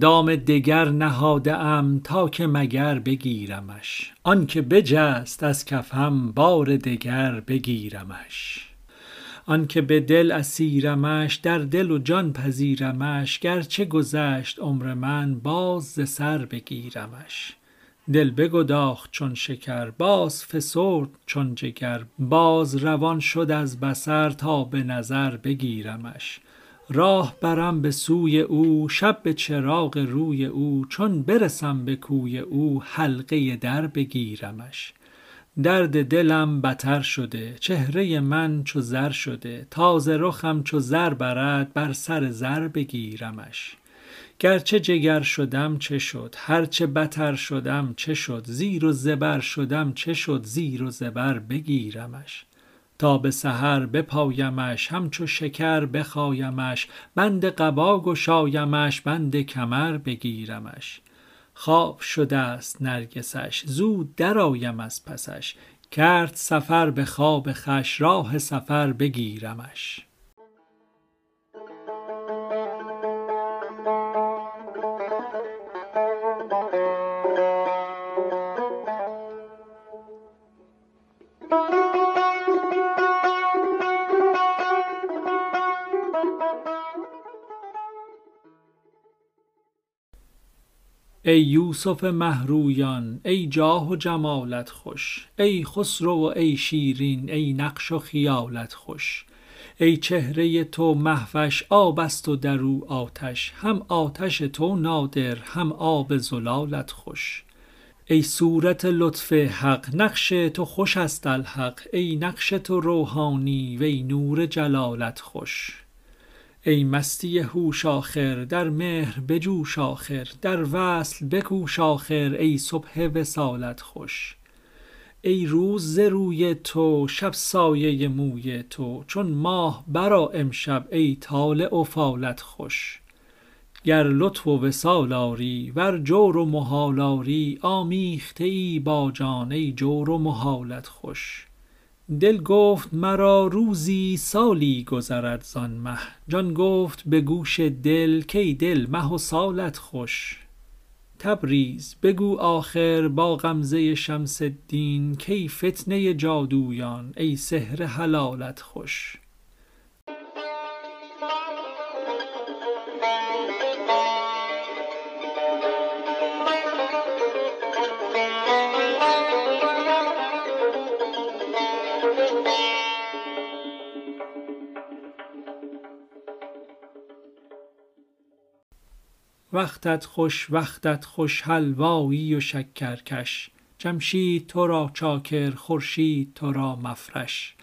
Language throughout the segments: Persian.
دام دگر نهاده ام تا که مگر بگیرمش. آنک بجست از کفم بار دگر بگیرمش. آنک به دل اسیرمش در دل و جان پذیرمش گرچه گذشت عمر من باز ز سر بگیرمش. دل بگداخت چون شکر باز فسرد چون جگر باز روان شد از بصر تا به نظر بگیرمش. راه برم به سوی او شب به چراغ روی او چون برسم به کوی او حلقه در بگیرمش. درد دلم بتر شده چهره من چو زر شده تا ز رخم چو زر برد بر سر زر بگیرمش. گرچه جگر شدم چه شد هر چه بتر شدم چه شد زیر و زبر شدم چه شد زیر و زبر بگیرمش. تا به سحر بپایمش همچو شکر بخایمش بند قبا گشایمش بند کمر بگیرمش. خواب شده ست نرگسش زود درآیم از پسش کرد سفر به خواب خوش راه سفر بگیرمش. ای یوسف مه رویان ای جاه و جمالت خوش. ای خسرو و ای شیرین ای نقش و خیالت خوش. ای چهره تو مهوش آبست و در او آتش. هم آتش تو نادر هم آب زلالت خوش. ای صورت لطف حق نقش تو خوش است الحق. ای نقش تو روحانی وی نور جلالت خوش. ای مستی هوش آخر در مهر بجوش آخر در وصل بکوش آخر ای صبح وصالت خوش. ای روز ز روی تو شب سایه موی تو چون ماه برآ امشب ای طالع و فالت خوش. گر لطف و وصال آری ور جور و محال آری آمیخته ای با جان ای جور و محالت خوش. دل گفت مرا روزی سالی گذرد زان مه. جان گفت به گوش دل کای دل مه و سالت خوش. تبریز بگو آخر با غمزه شمس الدین کای فتنه جادویان ای سحر هلالت خوش. وقتت خوش وقتت خوش حلوایی و شکرکش. جمشید تو را چاکر خورشید تو را مفرش.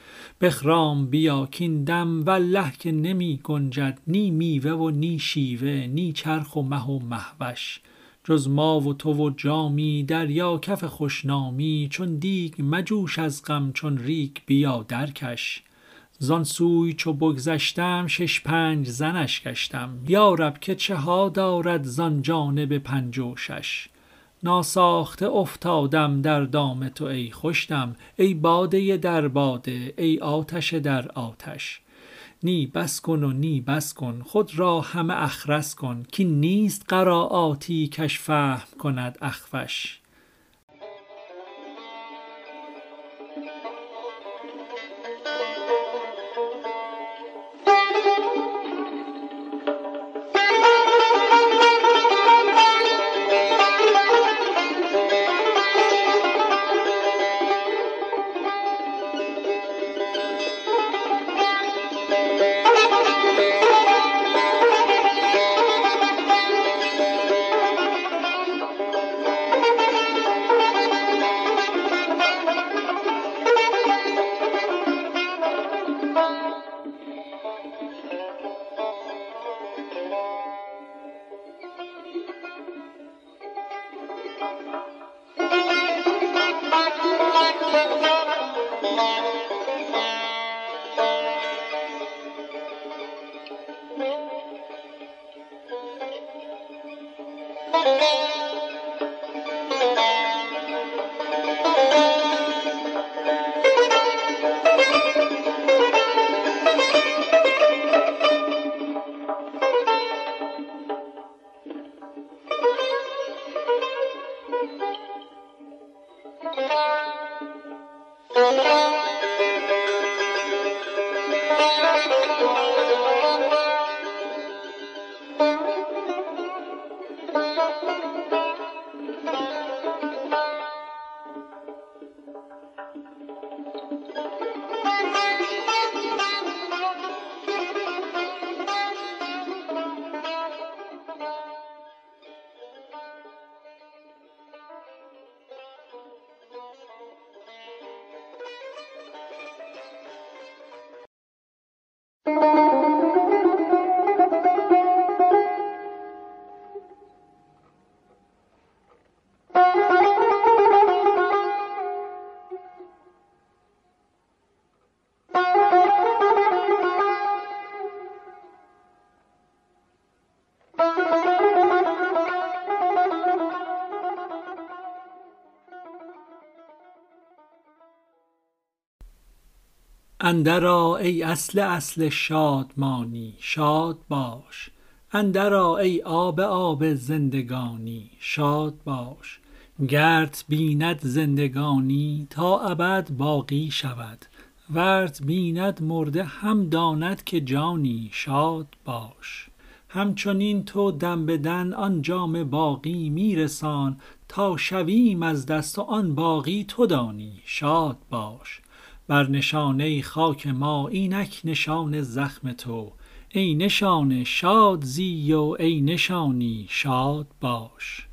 بخرام بیا کاین دم والله که نمی گنجد نی میوه و نی شیوه نی چرخ و مه و مهوش. جز ما و تو و جامی دریا کف خوش نامی چون دیگ مجوش از غم چون ریگ بیا درکش. زان سوی چو بگذشتم شش پنج زنش گشتم. یا رب که چه ها دارد زان جانب پنج و شش. ناساخته افتادم در دام تو ای خوش دم ای باده در باده ای آتش در آتش. نی بس کن و نی بس کن خود را همه اخرس کن. کاین نیست قرایاتی کش فهم کند اخفش. Thank you. اندرآ ای اصل اصل شادمانی شاد باش. اندرآ ای آب آب زندگانی شاد باش. گرت بیند زندگانی تا ابد باقی شود. ورت بیند مرده هم داند که جانی شاد باش. همچنین تو دم به دم آن جام باقی می رسان تا شویم از دست آن باقی تو دانی شاد باش. بر نشانه خاک ما اینک نشان زخم تو. ای نشانه شاد زی و ای نشانی شاد باش.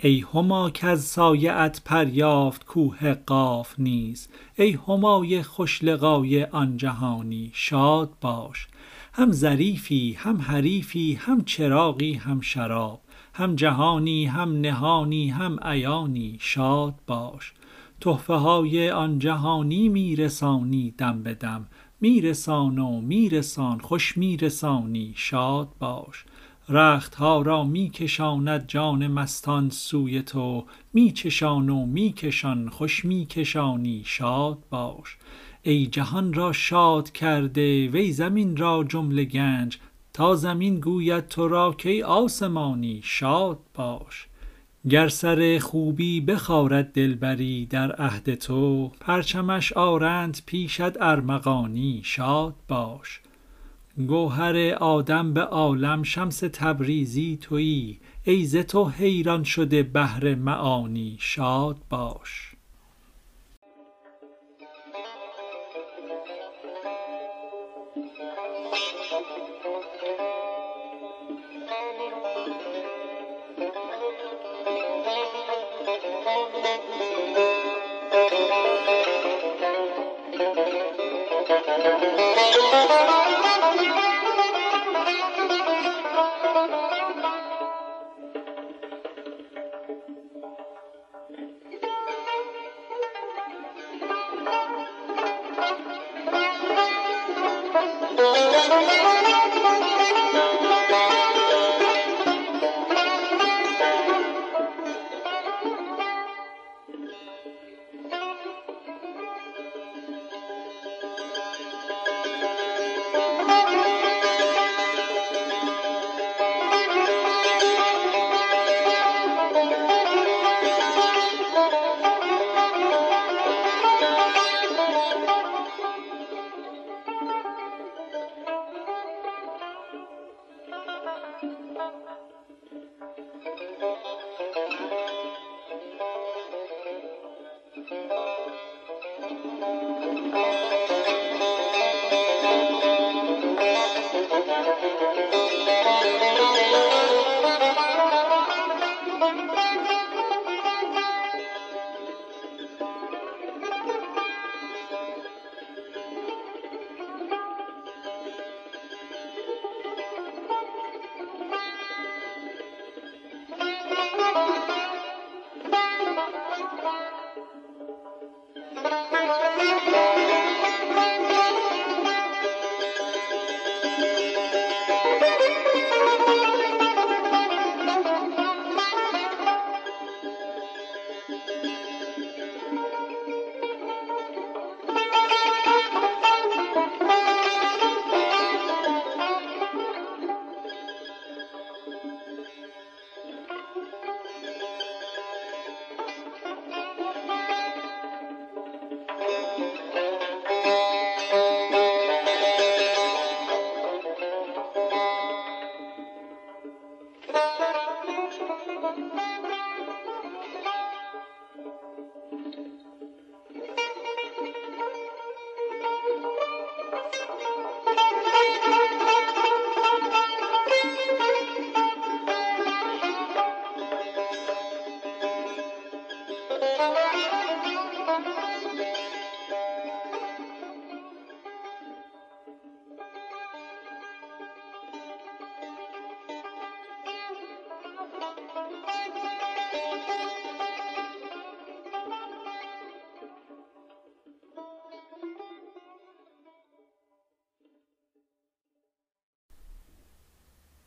ای هما کز سایه ات پر یافت کوه قاف نیز. ای همای خوش لقای آن جهانی شاد باش. هم ظریفی هم حریفی هم چراغی هم شراب. هم جهانی هم نهانی هم عیانی شاد باش. تحفه های آن جهانی می رسانی دم به دم می رسان و می رسان خوش می رسانی شاد باش. رخت ها را می کشاند جان مستان سوی تو می چشان و می کشان خوش می کشانی شاد باش. ای جهان را شاد کرده وی زمین را جمله گنج تا زمین گوید تو را کای آسمانی شاد باش. گر سر خوبی بخارد دلبری در عهد تو پرچمش آرند پیشت ارمغانی شاد باش. گوهر آدم به عالم شمس تبریزی توی ای ز تو حیران شده بحر معانی شاد باش.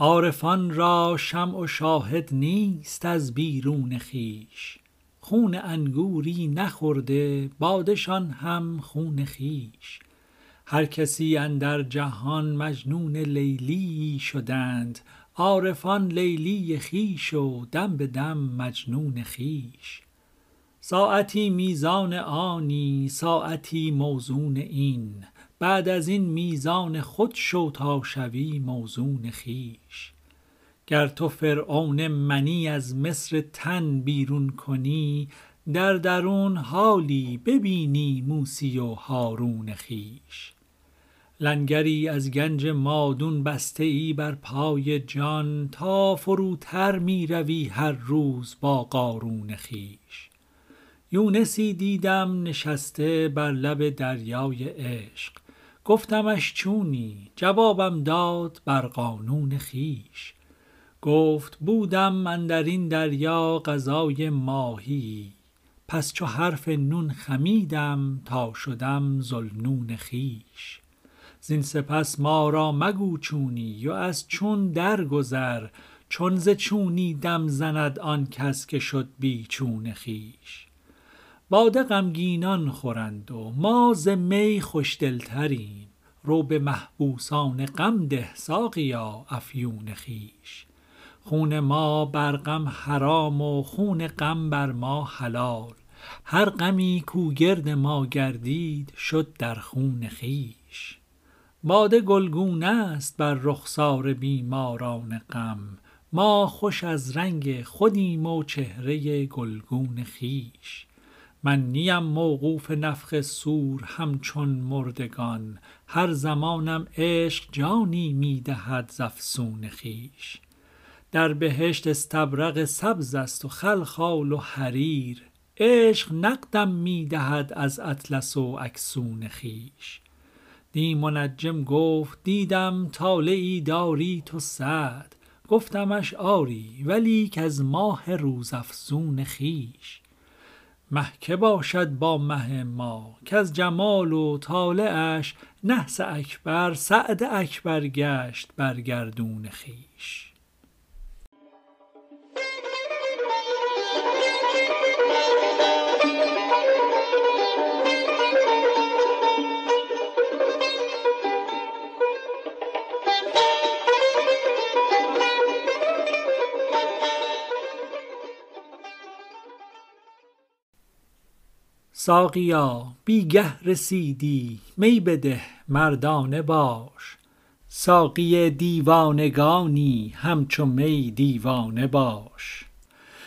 عارفان را شمع و شاهد نیست از بیرون خویش. خون انگوری نخورده باده شان هم خون خویش. هر کسی اندر جهان مجنون لیلیی شدند عارفان لیلی خویش و دم به دم مجنون خویش. ساعتی میزان آنی ساعتی موزون این. بعد از این میزان خود شو تا شوی موزون خویش. گر تو فرعون منی از مصر تن بیرون کنی در درون حالی ببینی موسی و هارون خویش. لنگری از گنج مادون بسته ای بر پای جان تا فروتر می روی هر روز با قارون خویش. یونسی دیدم نشسته بر لب دریای عشق. گفتمش چونی؟ جوابم داد بر قانون خویش. گفت بودم اندرین دریا غذای ماهیی پس چو حرف نون خمیدم تا شدم ذوالنون خویش. زین سپس ما را مگو چونی و از چون درگذر چون ز چونی دم زند آن کس که شد بی چون خویش. باده غمگینان خورند و ما ز می خوش دل تریم رو به محبوسان غم ده ساقیا افیون خویش. خون ما بر غم حرام و خون غم بر ما حلال. هر غمی کو گرد ما گردید شد در خون خویش. باده گلگونه ست بر رخسار بیماران غم. ما خوش از رنگ خودیم و چهره گلگون خویش. من نیم موقوف نفخ صور همچون مردگان هر زمانم عشق جانی می دهد ز افسون خویش. در بهشت استبرق سبز است و خلخال و حریر عشق نقدم می دهد از اطلس و اکسون خویش. دی منجم گفت دیدم طالعی داری تو سعد گفتمش آری ولیک از ماه روزافزون خویش. مه که باشد با مه ما کز جمال و طالعش نحس اکبر سعد اکبر گشت بر گردون خویش. ساقیا بی گه رسیدی می بده مردانه باش. ساقی دیوانگانی همچو می دیوانه باش.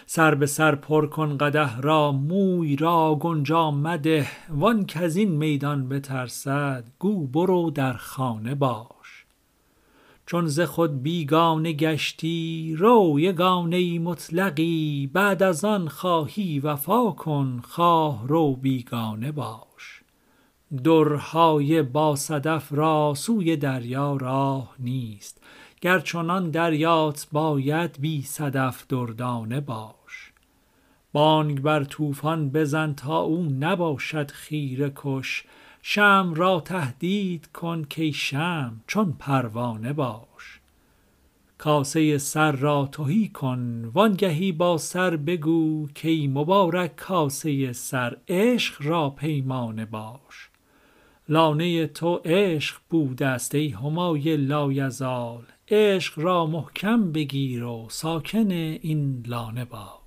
سر به سر پر کن قدح را موی را گنجا مده. وان کز این میدان بترسد گو برو در خانه باش. چون ز خود بیگانه گشتی رو یگانه مطلقی بعد از آن خواهی وفا کن خواه رو بیگانه باش. درهای با صدف را سوی دریا راه نیست گر چنان دریات باید بی صدف دردانه باش. بانگ بر طوفان بزن تا او نباشد خیره کش شمع را تهدید کن کای شمع چون پروانه باش. کاسه سر را تهی کن وانگهی با سر بگو کای مبارک کاسه سر عشق را پیمانه باش. لانه تو عشق بوده ست ای همای لایزال عشق را محکم بگیر و ساکن این لانه باش.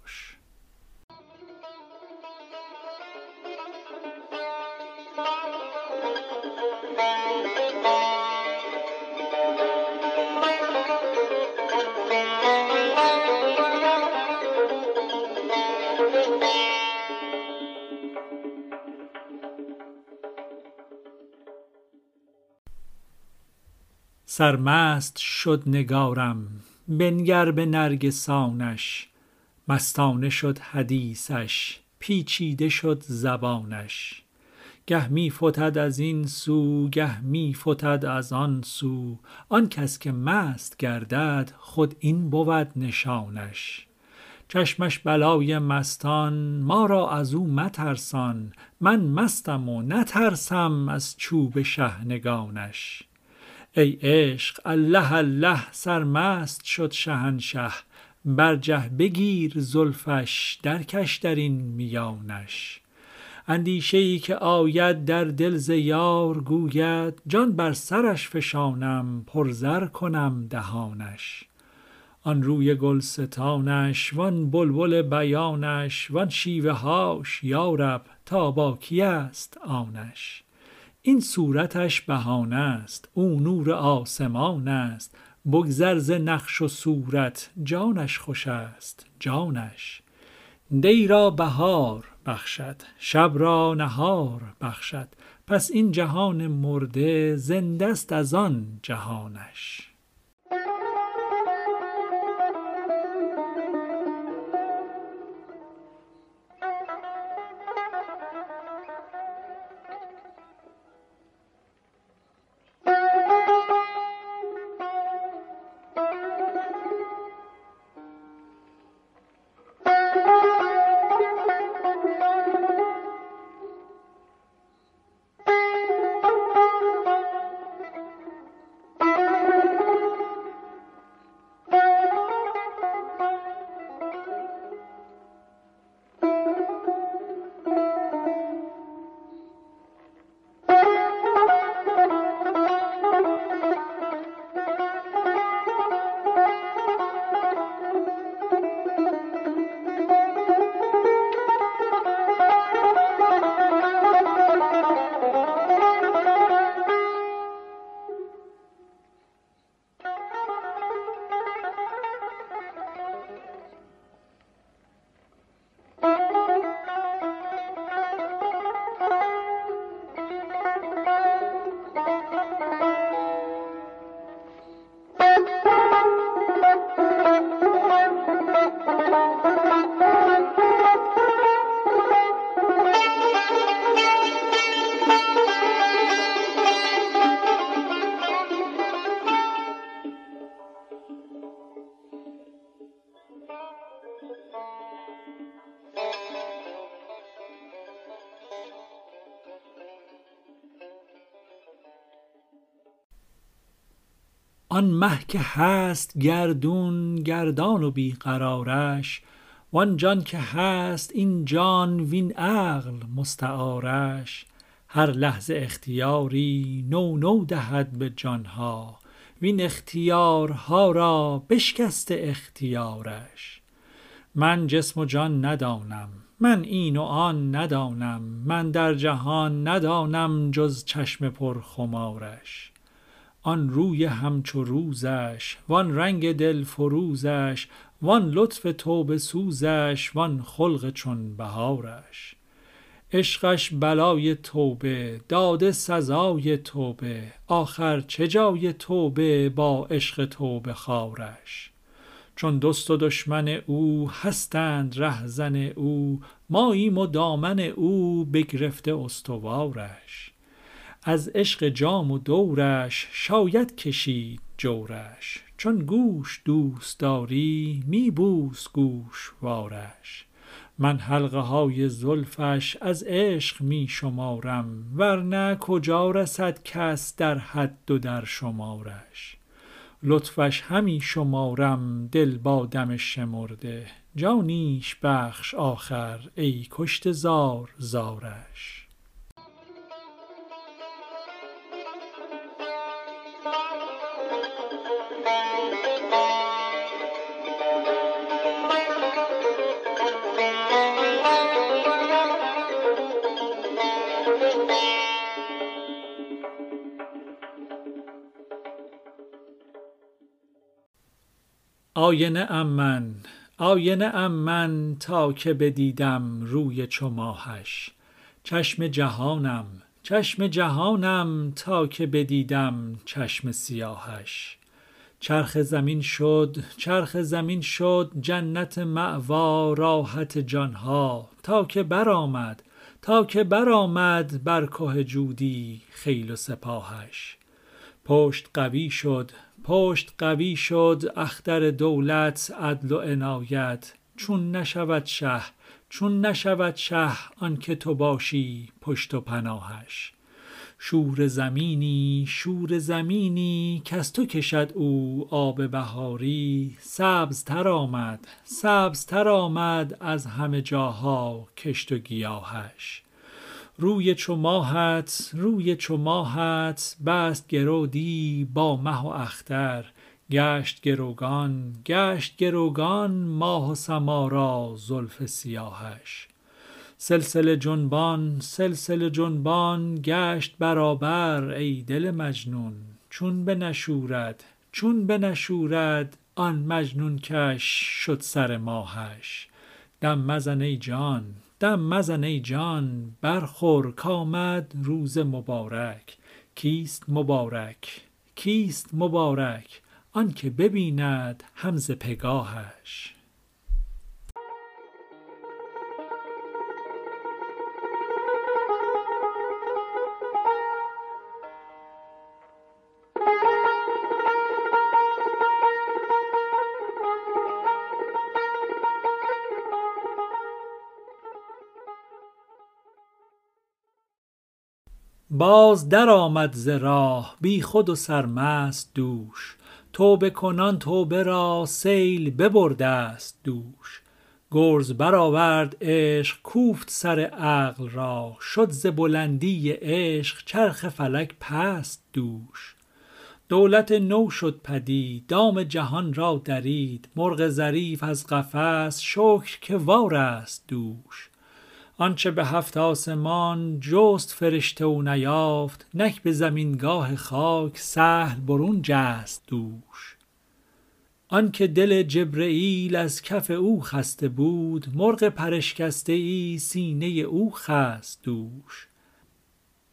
سرمست شد نگارم بنگر به نرگسانش. مستانه شد حدیثش پیچیده شد زبانش. گه می فتد از این سو گه می فتد از آن سو. آن کس که مست گردد خود این بود نشانش. چشمش بلای مستان ما را از او مترسان. من مستم و نترسم از چوب شحنگانش ای عشق الله الله سرمست شد شهنشه. برجه بگیر زلفش درکش در این میانش. اندیشه ای که آید در دل ز یار گوید جان بر سرش فشانم پرزر کنم دهانش. آن روی گلستانش وان بلبل بیانش وان شیوه هاش یا رب تا با کی است آنش؟ این صورتش بهانه است. او نور آسمان است. بگذر ز نقش و صورت. جانش خوش است. جانش. دی را بهار بخشد. شب را نهار بخشد. پس این جهان مرده زنده ست از آن جهانش. آن مه که هست گردون گردان و بی قرارش وان جان که هست این جان وین عقل مستعارش. هر لحظه اختیاری نو نو دهد به جان ها وین اختیارها را بشکسته اختیارش. من جسم و جان ندانم من این و آن ندانم من در جهان ندانم جز چشم پرخمارش. آن روی همچو روزش وان رنگ دلفروزش وان لطف توبه سوزش وان خلق چون بهارش. عشقش بلای توبه داده سزای توبه آخر چه جای توبه با عشق توبه خوارش. چون دوست و دشمن او هستند رهزن او ماییم و دامن او بگرفته استوارش. از عشق جام و دورش شاید کشید جورش. چون گوش دوست داری می بوس گوشوارش من حلقه های زلفش از عشق می شمارم ور نه کجا رسد کس در حد و در شمارش. لطفش همی شمارم دل با دم شمرده. جانیش بخش آخر ای کشته زار زارش. آینه ام من آینه ام من تا که بدیدم روی چو ماهش. چشم جهانم چشم جهانم تا که بدیدم چشم سیاهش. چرخ زمین شد چرخ زمین شد جنت مأوا راحت جان ها تا که برآمد تا که برآمد بر که جودی خیل و سپاهش. پشت قوی شد پشت قوی شد اختر دولت عدل و عنایت. چون نشود شه چون نشود شه آنکه تو باشی پشت و پناهش. شوره زمینی شوره زمینی کز تو کشد او آب بهاری. سبزتر آمد سبزتر آمد از همه جاها کشت و گیاهش. روی چو ماهت روی چو ماهت بست گرو دی با مه و اختر. گشت گروگان گشت گروگان ماه و سما را زلف سیاهش. سلسله جنبان سلسله جنبان گشت برابر ای دل مجنون. چون بنشورد چون بنشورد آن مجنون کش شد سر ماهش. دم مزن ای جان دم مزن ای جان برخور کآمد روز مبارک. کیست مبارک؟ کیست مبارک؟ آنکه ببیند هم ز پگاهش. باز درآمد ز راه بیخود و سرمست دوش. توبه کنان توبه را سیل ببردست دوش. گرز برآورد عشق کوفت سر عقل را. شد ز بلندی عشق چرخ فلک پست دوش. دولت نو شد پدید دام جهان را درید. مرغ ظریف از قفس شکر که وارست دوش. آنچ به هفت آسمان جست فرشته و نیافت نک به زمینگاه خاک سهل برون جست دوش. آنک دل جبرییل از کف او خسته بود مرغ پراشکسته ای سینه او خست دوش.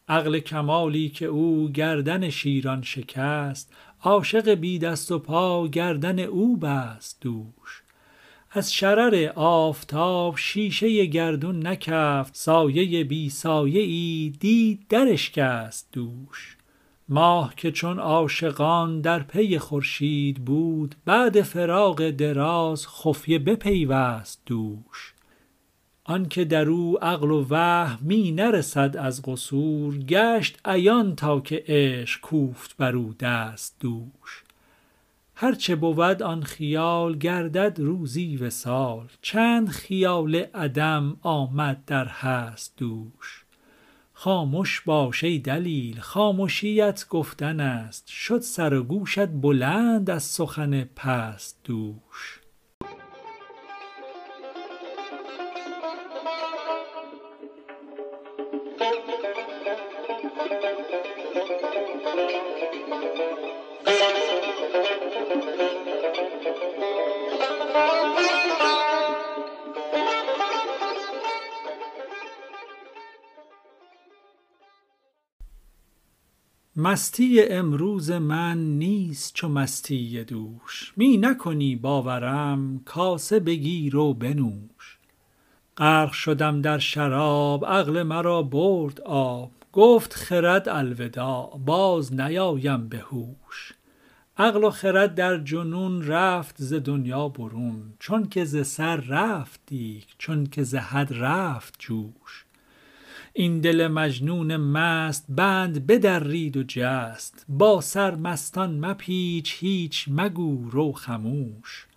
عقل کمالی که او گردن شیران شکست عاشق بی دست و پا گردن او بست دوش. از شرر آفتاب شیشه گردون نکفت سایه بی سایه ای دید دراشکست دوش. ماه که چون عاشقان در پی خورشید بود بعد فراق دراز خفیه بپیوست دوش. آنک در او عقل و وهم می نرسد از قصور گشت عیان تا که عشق کوفت بر او دست دوش. هر چه بود آن خیال گردد روزی وصال. چند خیال عدم آمد در هست دوش. خامش باش دلیل خامشیت گفتن است. شد سر و گوشت بلند از سخن پست دوش. مستی امروز من نیست چو مستی دوش. می نکنی باورم کاسه بگیر و بنوش. غرق شدم در شراب عقل مرا برد آب. گفت خرد الوداع باز نیایم به هوش. عقل و خرد در جنون رفت ز دنیا برون. چونک ز سر رفت دیگ چونک ز حد رفت جوش. این دل مجنون مست بند بدرید و جست. با سرمستان مپیچ هیچ مگو رو خموش.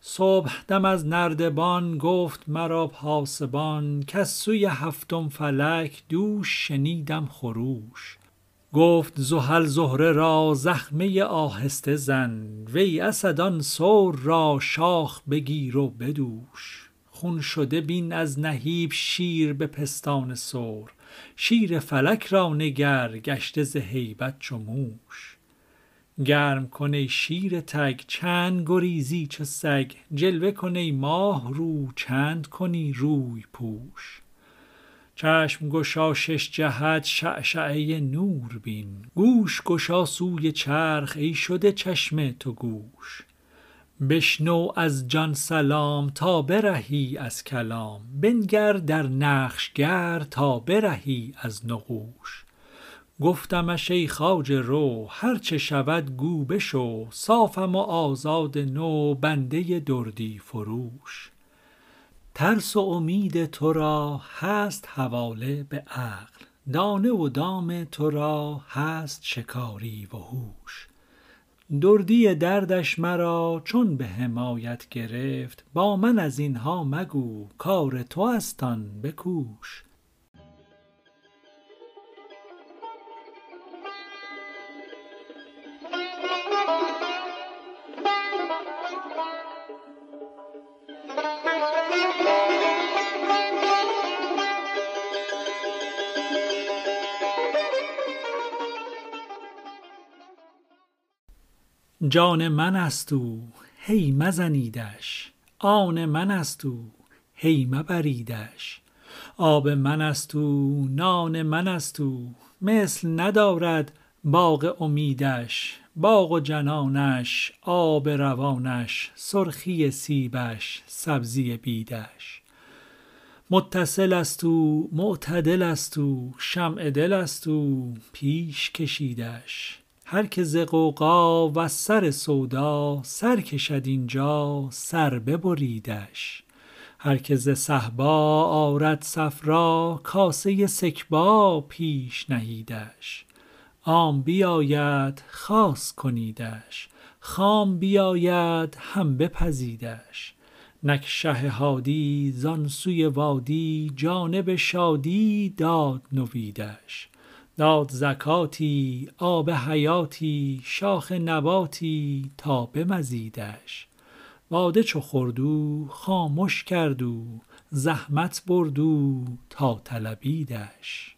صبحدم از نردبان گفت مرا پاسبان کز سوی هفتم فلک دوش شنیدم خروش. گفت زحل زهره را زخمه آهسته زن وی اسد آن ثور را شاخ بگیر و بدوش. خون شده بین از نهیب شیر به پستان ثور شیر فلک را نگر گشته ز هیبت چو گرم کن ای شیر تگ چند گریزی چو سگ. جلوه کن ای ماه رو چند کنی روی پوش. چشم گشا شش جهت شعشعه نور بین. گوش گشا سوی چرخ ای شده چشم تو گوش. بشنو از جان سلام تا برهی از کلام بنگر در نقشگر تا برهی از نقوش. گفتمش ای خواجه رو هر چه شود گو بشو صافم و آزاد نو بنده دردی فروش. ترس و امید تو را هست حواله به عقل دانه و دام تو را هست شکاری و هوش. دردی دردش مرا چون به حمایت گرفت با من از این ها مگو کار تو است آن بکوش. جان من است او هی مزنیدش. آن من است او هی مبریدش. آب من است او نان من است او مثل ندارد باغ امیدش. باغ و جنانش آب روانش سرخی سیبش سبزی بیدش. متصل است او معتدل است او شمع دل است او پیش کشیدش. هر که ز غوغا وز سر سودا سر کشد این جا سر ببریدش. هر که ز صهبا آرد صفرا کاسه سکبا پیش نهیدش. عام بیاید خاص کنیدش. خام بیاید هم بپزیدش. نک شه هادی زان سوی وادی جانب شادی داد نویدش. داد زکاتی آب حیاتی شاخ نباتی تا بمزیدش. باده چو خورد او خامش کرد او زحمت برد او تا طلبیدش.